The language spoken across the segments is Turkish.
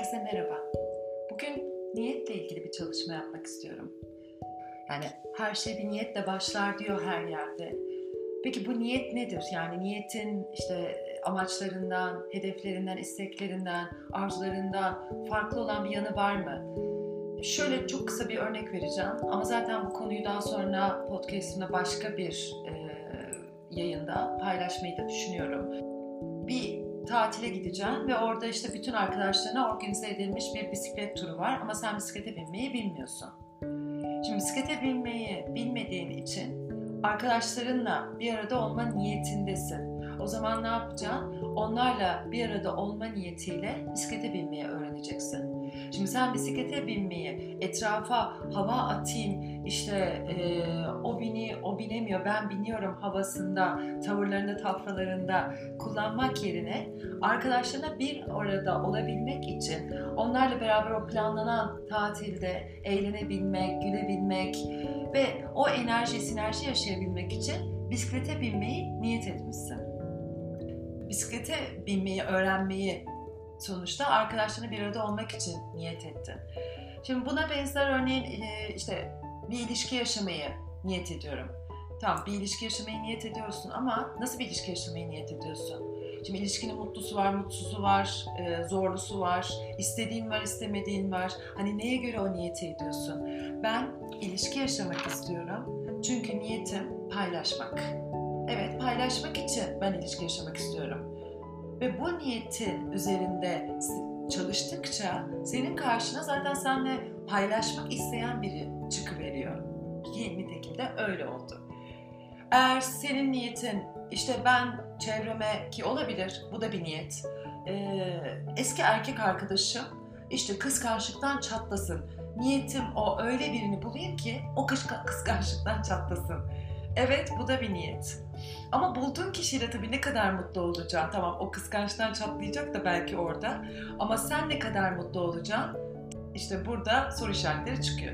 Herkese merhaba. Bugün niyetle ilgili bir çalışma yapmak istiyorum. Yani her şey bir niyetle başlar diyor her yerde. Peki bu niyet nedir? Yani niyetin işte amaçlarından, hedeflerinden, isteklerinden, arzularından farklı olan bir yanı var mı? Şöyle çok kısa bir örnek vereceğim ama zaten bu konuyu daha sonra podcast'ımda başka bir e, yayında paylaşmayı da düşünüyorum. Bir tatile gideceğim ve orada işte bütün arkadaşlarına organize edilmiş bir bisiklet turu var ama sen bisiklete binmeyi bilmiyorsun. Şimdi bisiklete binmeyi bilmediğin için arkadaşlarınla bir arada olma niyetindesin. O zaman ne yapacaksın? Onlarla bir arada olma niyetiyle bisiklete binmeyi öğreneceksin. Şimdi sen bisiklete binmeyi, etrafa hava atayım, işte e, o bini, o binemiyor, ben biniyorum havasında, tavırlarında, tafralarında kullanmak yerine arkadaşlarına bir arada olabilmek için onlarla beraber o planlanan tatilde eğlenebilmek, gülebilmek ve o enerji, sinerji yaşayabilmek için bisiklete binmeyi niyet etmişsin. Bisiklete binmeyi öğrenmeyi sonuçta arkadaşlarına bir arada olmak için niyet ettin. Şimdi buna benzer örneğin işte bir ilişki yaşamayı niyet ediyorum. Tamam bir ilişki yaşamayı niyet ediyorsun ama nasıl bir ilişki yaşamayı niyet ediyorsun? Şimdi ilişkinin mutlusu var, mutsuzu var, zorlusu var, istediğin var, istemediğin var. Hani neye göre o niyeti ediyorsun? Ben ilişki yaşamak istiyorum. Çünkü niyetim paylaşmak. Evet paylaşmak için ben ilişki yaşamak istiyorum. Ve bu niyetin üzerinde çalıştıkça senin karşına zaten seninle paylaşmak isteyen biri çıkıveriyor. Ki nitekim de öyle oldu. Eğer senin niyetin işte ben çevreme ki olabilir bu da bir niyet. Ee, eski erkek arkadaşım işte kıskançlıktan çatlasın. Niyetim o öyle birini bulayım ki o kıskançlıktan çatlasın. Evet bu da bir niyet. Ama bulduğun kişiyle tabii ne kadar mutlu olacaksın. Tamam o kıskançtan çatlayacak da belki orada. Ama sen ne kadar mutlu olacaksın? İşte burada soru işaretleri çıkıyor.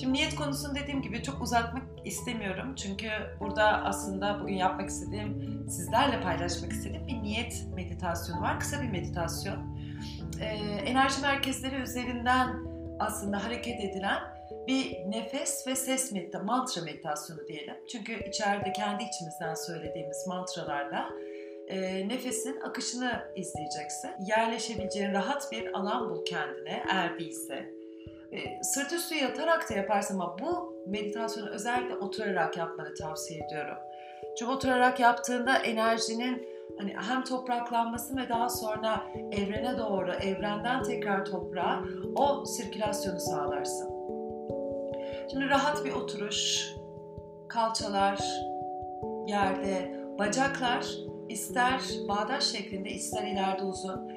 Şimdi niyet konusunu dediğim gibi çok uzatmak istemiyorum. Çünkü burada aslında bugün yapmak istediğim, sizlerle paylaşmak istediğim bir niyet meditasyonu var. Kısa bir meditasyon. Ee, enerji merkezleri üzerinden aslında hareket edilen bir nefes ve ses medita, mantra meditasyonu diyelim. Çünkü içeride kendi içimizden söylediğimiz mantralarla e, nefesin akışını izleyeceksin. Yerleşebileceğin rahat bir alan bul kendine eğer değilse. E, sırt üstü yatarak da yaparsın ama bu meditasyonu özellikle oturarak yapmanı tavsiye ediyorum. Çünkü oturarak yaptığında enerjinin hani hem topraklanması ve daha sonra evrene doğru, evrenden tekrar toprağa o sirkülasyonu sağlarsın. Şimdi rahat bir oturuş, kalçalar yerde, bacaklar ister bağdaş şeklinde ister ileride uzun.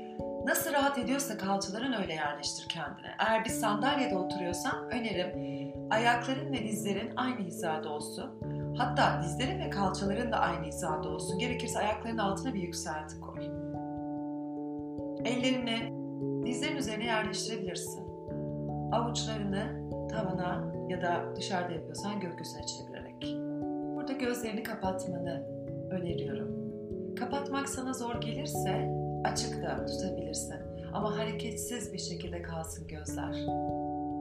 Nasıl rahat ediyorsa kalçaların öyle yerleştir kendine. Eğer bir sandalyede oturuyorsan önerim ayakların ve dizlerin aynı hizada olsun. Hatta dizlerin ve kalçaların da aynı hizada olsun. Gerekirse ayakların altına bir yükselti koy. Ellerini dizlerin üzerine yerleştirebilirsin. Avuçlarını tavana ya da dışarıda yapıyorsan gökyüzüne çevirerek. Burada gözlerini kapatmanı öneriyorum. Kapatmak sana zor gelirse açık da tutabilirsin. Ama hareketsiz bir şekilde kalsın gözler.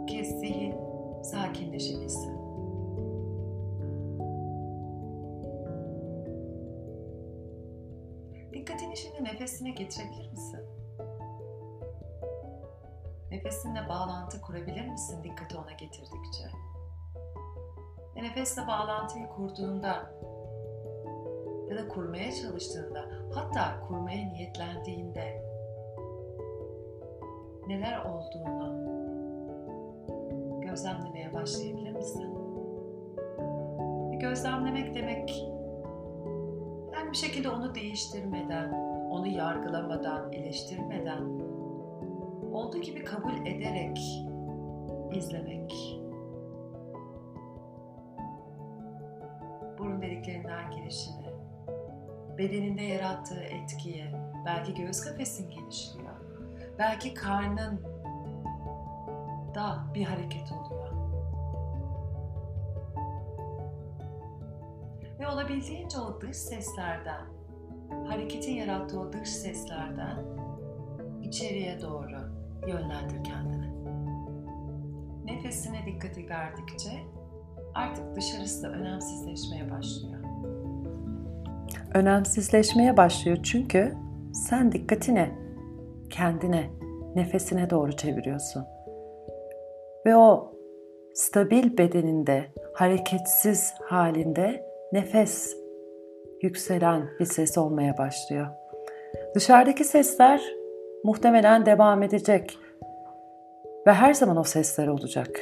Ki zihin sakinleşebilsin. Dikkatini şimdi nefesine getirebilir misin? Nefesinle bağlantı kurabilir misin dikkati ona getirdikçe? Ve nefesle bağlantıyı kurduğunda ya da kurmaya çalıştığında, hatta kurmaya niyetlendiğinde neler olduğunu gözlemlemeye başlayabilir misin? Ve gözlemlemek demek yani bir şekilde onu değiştirmeden, onu yargılamadan, eleştirmeden olduğu gibi kabul ederek izlemek. Burun deliklerinden girişini, bedeninde yarattığı etkiyi, belki göğüs kafesin genişliyor, belki karnın da bir hareket oluyor. Ve olabildiğince o dış seslerden, hareketin yarattığı o dış seslerden içeriye doğru yönlendir kendini. Nefesine dikkati verdikçe artık dışarısı da önemsizleşmeye başlıyor. Önemsizleşmeye başlıyor çünkü sen dikkatini kendine, nefesine doğru çeviriyorsun. Ve o stabil bedeninde, hareketsiz halinde nefes yükselen bir ses olmaya başlıyor. Dışarıdaki sesler muhtemelen devam edecek ve her zaman o sesler olacak.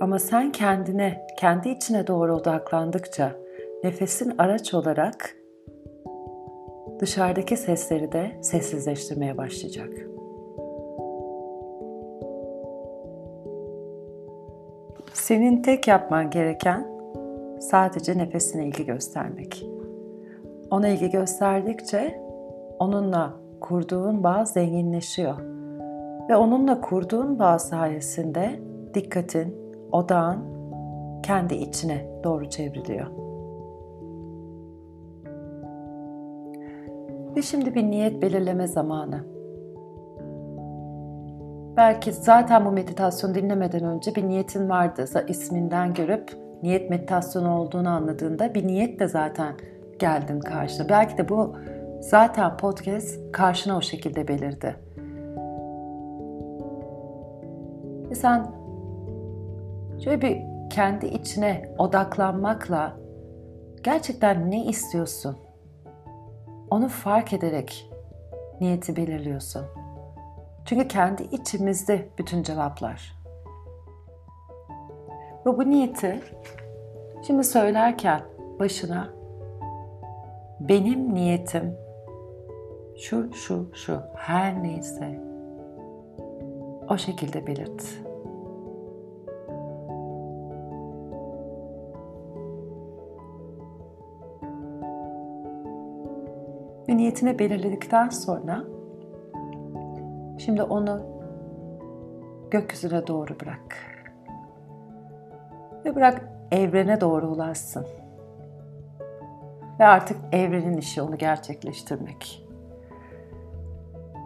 Ama sen kendine, kendi içine doğru odaklandıkça nefesin araç olarak dışarıdaki sesleri de sessizleştirmeye başlayacak. Senin tek yapman gereken sadece nefesine ilgi göstermek. Ona ilgi gösterdikçe onunla kurduğun bağ zenginleşiyor. Ve onunla kurduğun bağ sayesinde dikkatin, odağın kendi içine doğru çevriliyor. Ve şimdi bir niyet belirleme zamanı. Belki zaten bu meditasyonu dinlemeden önce bir niyetin vardı. isminden görüp niyet meditasyonu olduğunu anladığında bir niyet de zaten geldin karşına. Belki de bu zaten podcast karşına o şekilde belirdi. Ve sen şöyle bir kendi içine odaklanmakla gerçekten ne istiyorsun? Onu fark ederek niyeti belirliyorsun. Çünkü kendi içimizde bütün cevaplar. Ve bu niyeti şimdi söylerken başına benim niyetim şu şu şu her neyse o şekilde belirt. Ve niyetini belirledikten sonra şimdi onu gökyüzüne doğru bırak. Ve bırak evrene doğru ulaşsın. Ve artık evrenin işi onu gerçekleştirmek.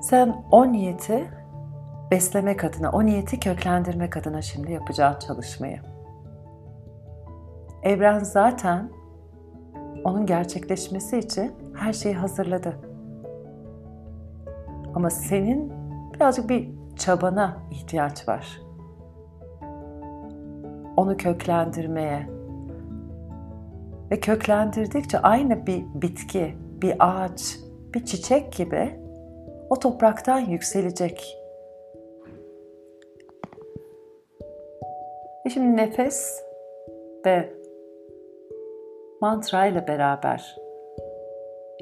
Sen o niyeti beslemek adına, o niyeti köklendirmek adına şimdi yapacağın çalışmayı. Evren zaten onun gerçekleşmesi için her şeyi hazırladı. Ama senin birazcık bir çabana ihtiyaç var. Onu köklendirmeye. Ve köklendirdikçe aynı bir bitki, bir ağaç, bir çiçek gibi o topraktan yükselecek. Ve şimdi nefes ve mantra ile beraber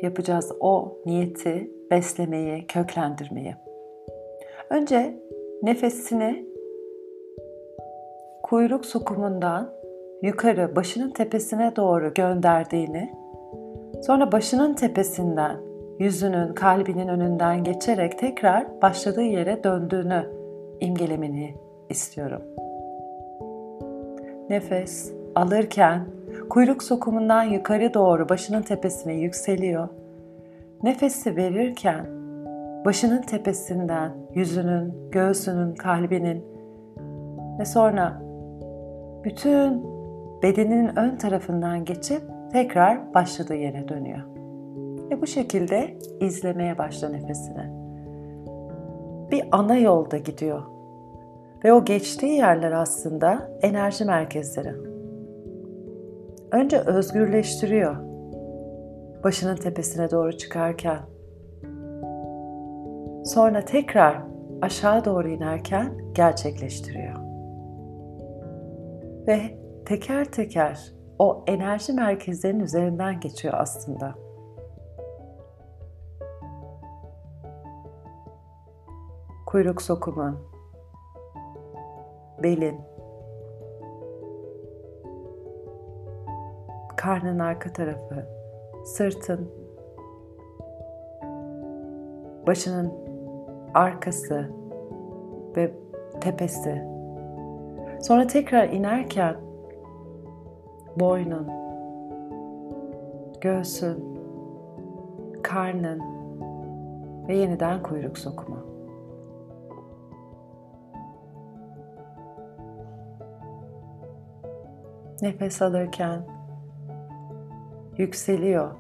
yapacağız o niyeti beslemeyi, köklendirmeyi. Önce nefesini kuyruk sokumundan yukarı başının tepesine doğru gönderdiğini, sonra başının tepesinden yüzünün, kalbinin önünden geçerek tekrar başladığı yere döndüğünü imgelemeni istiyorum. Nefes alırken kuyruk sokumundan yukarı doğru başının tepesine yükseliyor. Nefesi verirken başının tepesinden yüzünün, göğsünün, kalbinin ve sonra bütün bedeninin ön tarafından geçip tekrar başladığı yere dönüyor. Ve bu şekilde izlemeye başla nefesini. Bir ana yolda gidiyor. Ve o geçtiği yerler aslında enerji merkezleri. Önce özgürleştiriyor. Başının tepesine doğru çıkarken. Sonra tekrar aşağı doğru inerken gerçekleştiriyor. Ve teker teker o enerji merkezlerinin üzerinden geçiyor aslında. Kuyruk sokumun, belin, karnın arka tarafı, sırtın, başının arkası ve tepesi. Sonra tekrar inerken boynun, göğsün, karnın ve yeniden kuyruk sokumu. Nefes alırken yükseliyor.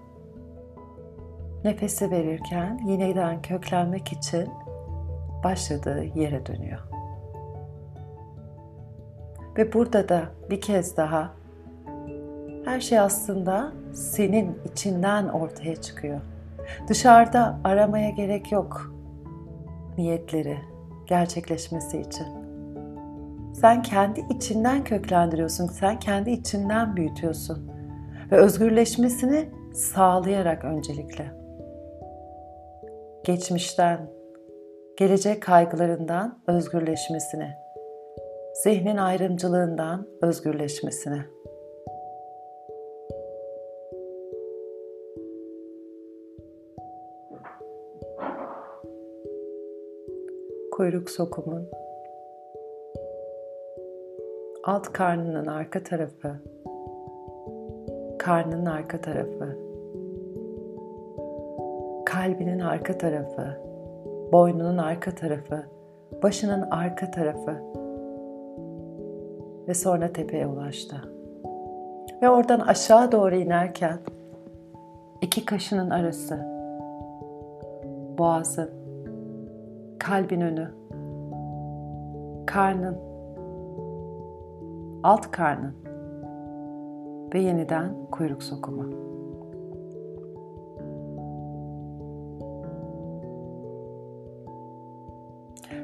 Nefesi verirken yeniden köklenmek için başladığı yere dönüyor. Ve burada da bir kez daha her şey aslında senin içinden ortaya çıkıyor. Dışarıda aramaya gerek yok niyetleri gerçekleşmesi için. Sen kendi içinden köklendiriyorsun, sen kendi içinden büyütüyorsun ve özgürleşmesini sağlayarak öncelikle. Geçmişten, gelecek kaygılarından özgürleşmesini, zihnin ayrımcılığından özgürleşmesini. Kuyruk sokumun alt karnının arka tarafı, karnının arka tarafı, kalbinin arka tarafı, boynunun arka tarafı, başının arka tarafı. Ve sonra tepeye ulaştı. Ve oradan aşağı doğru inerken iki kaşının arası, boğazın, kalbin önü, karnın, alt karnın ve yeniden kuyruk sokumu.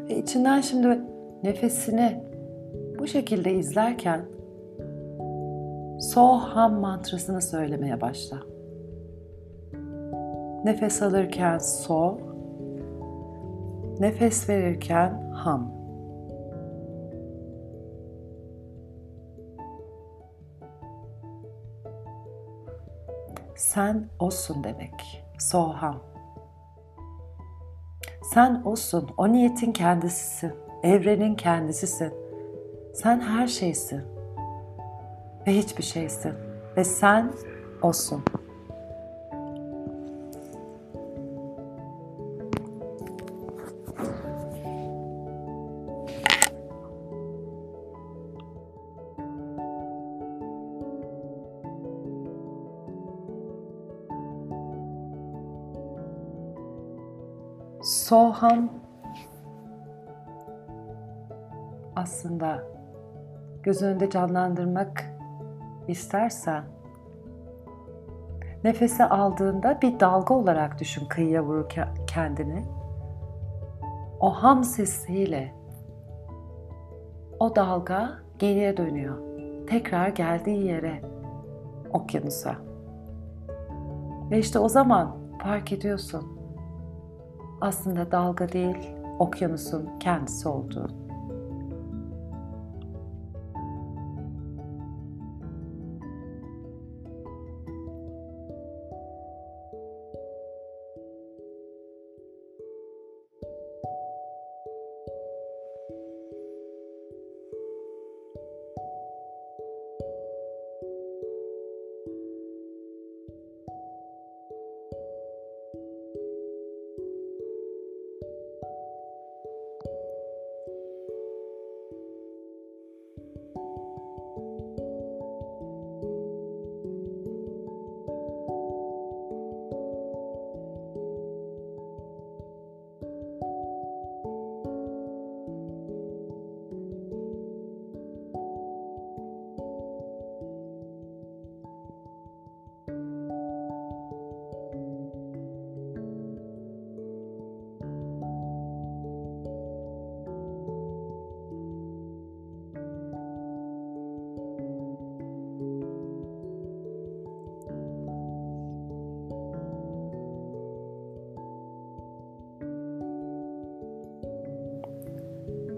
Ve içinden şimdi nefesini bu şekilde izlerken Soham mantrasını söylemeye başla. Nefes alırken So, nefes verirken Ham. Sen olsun demek. Soham. Sen olsun, o niyetin kendisisin, evrenin kendisisin. Sen her şeysin ve hiçbir şeysin ve sen olsun. Soham aslında göz önünde canlandırmak istersen nefesi aldığında bir dalga olarak düşün kıyıya vururken kendini. O ham sesiyle o dalga geriye dönüyor. Tekrar geldiği yere, okyanusa. Ve işte o zaman fark ediyorsun aslında dalga değil, okyanusun kendisi olduğu.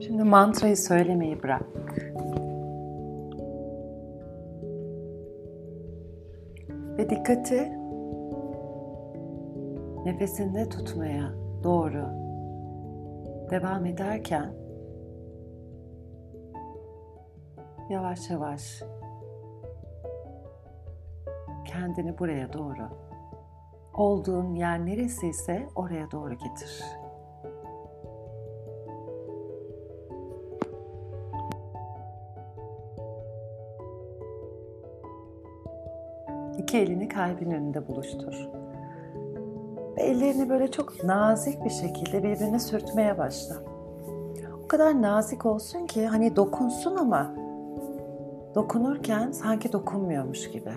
Şimdi mantrayı söylemeyi bırak. Ve dikkati nefesinde tutmaya doğru devam ederken yavaş yavaş kendini buraya doğru olduğun yer neresi ise oraya doğru getir. İki elini kalbin önünde buluştur. Ve ellerini böyle çok nazik bir şekilde birbirine sürtmeye başla. O kadar nazik olsun ki hani dokunsun ama dokunurken sanki dokunmuyormuş gibi.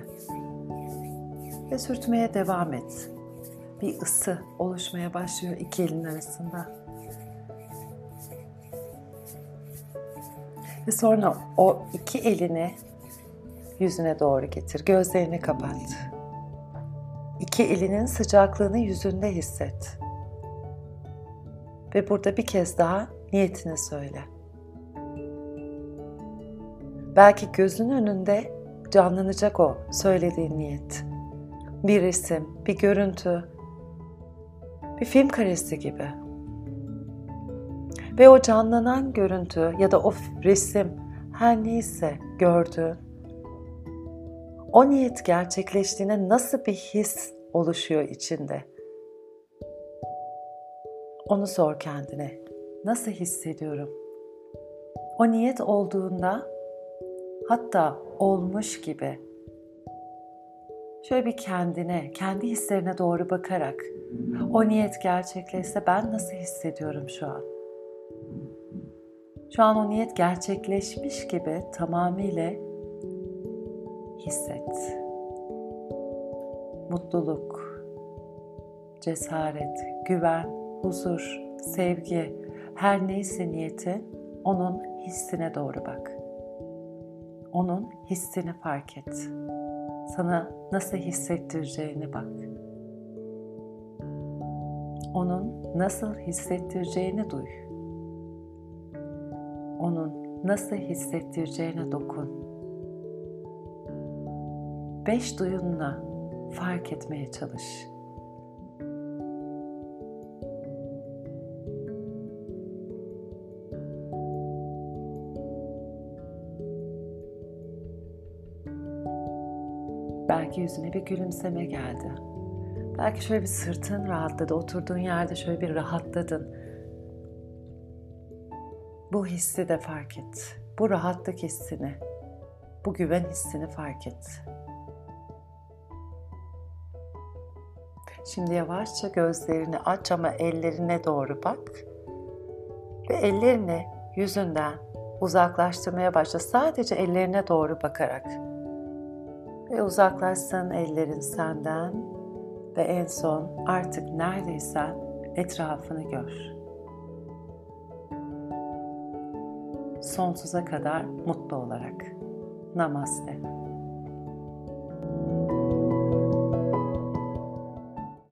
Ve sürtmeye devam et. Bir ısı oluşmaya başlıyor iki elin arasında. Ve sonra o iki elini yüzüne doğru getir. Gözlerini kapat. İki elinin sıcaklığını yüzünde hisset. Ve burada bir kez daha niyetini söyle. Belki gözün önünde canlanacak o söylediğin niyet. Bir resim, bir görüntü, bir film karesi gibi. Ve o canlanan görüntü ya da o resim her neyse gördüğün o niyet gerçekleştiğine nasıl bir his oluşuyor içinde? Onu sor kendine. Nasıl hissediyorum? O niyet olduğunda hatta olmuş gibi şöyle bir kendine, kendi hislerine doğru bakarak o niyet gerçekleşse ben nasıl hissediyorum şu an? Şu an o niyet gerçekleşmiş gibi tamamıyla hisset. Mutluluk, cesaret, güven, huzur, sevgi, her neyse niyeti onun hissine doğru bak. Onun hissini fark et. Sana nasıl hissettireceğini bak. Onun nasıl hissettireceğini duy. Onun nasıl hissettireceğine dokun beş duyunla fark etmeye çalış. Belki yüzüne bir gülümseme geldi. Belki şöyle bir sırtın rahatladı, oturduğun yerde şöyle bir rahatladın. Bu hissi de fark et. Bu rahatlık hissini, bu güven hissini fark et. Şimdi yavaşça gözlerini aç ama ellerine doğru bak. Ve ellerini yüzünden uzaklaştırmaya başla. Sadece ellerine doğru bakarak. Ve uzaklaşsın ellerin senden. Ve en son artık neredeysen etrafını gör. Sonsuza kadar mutlu olarak. Namaste.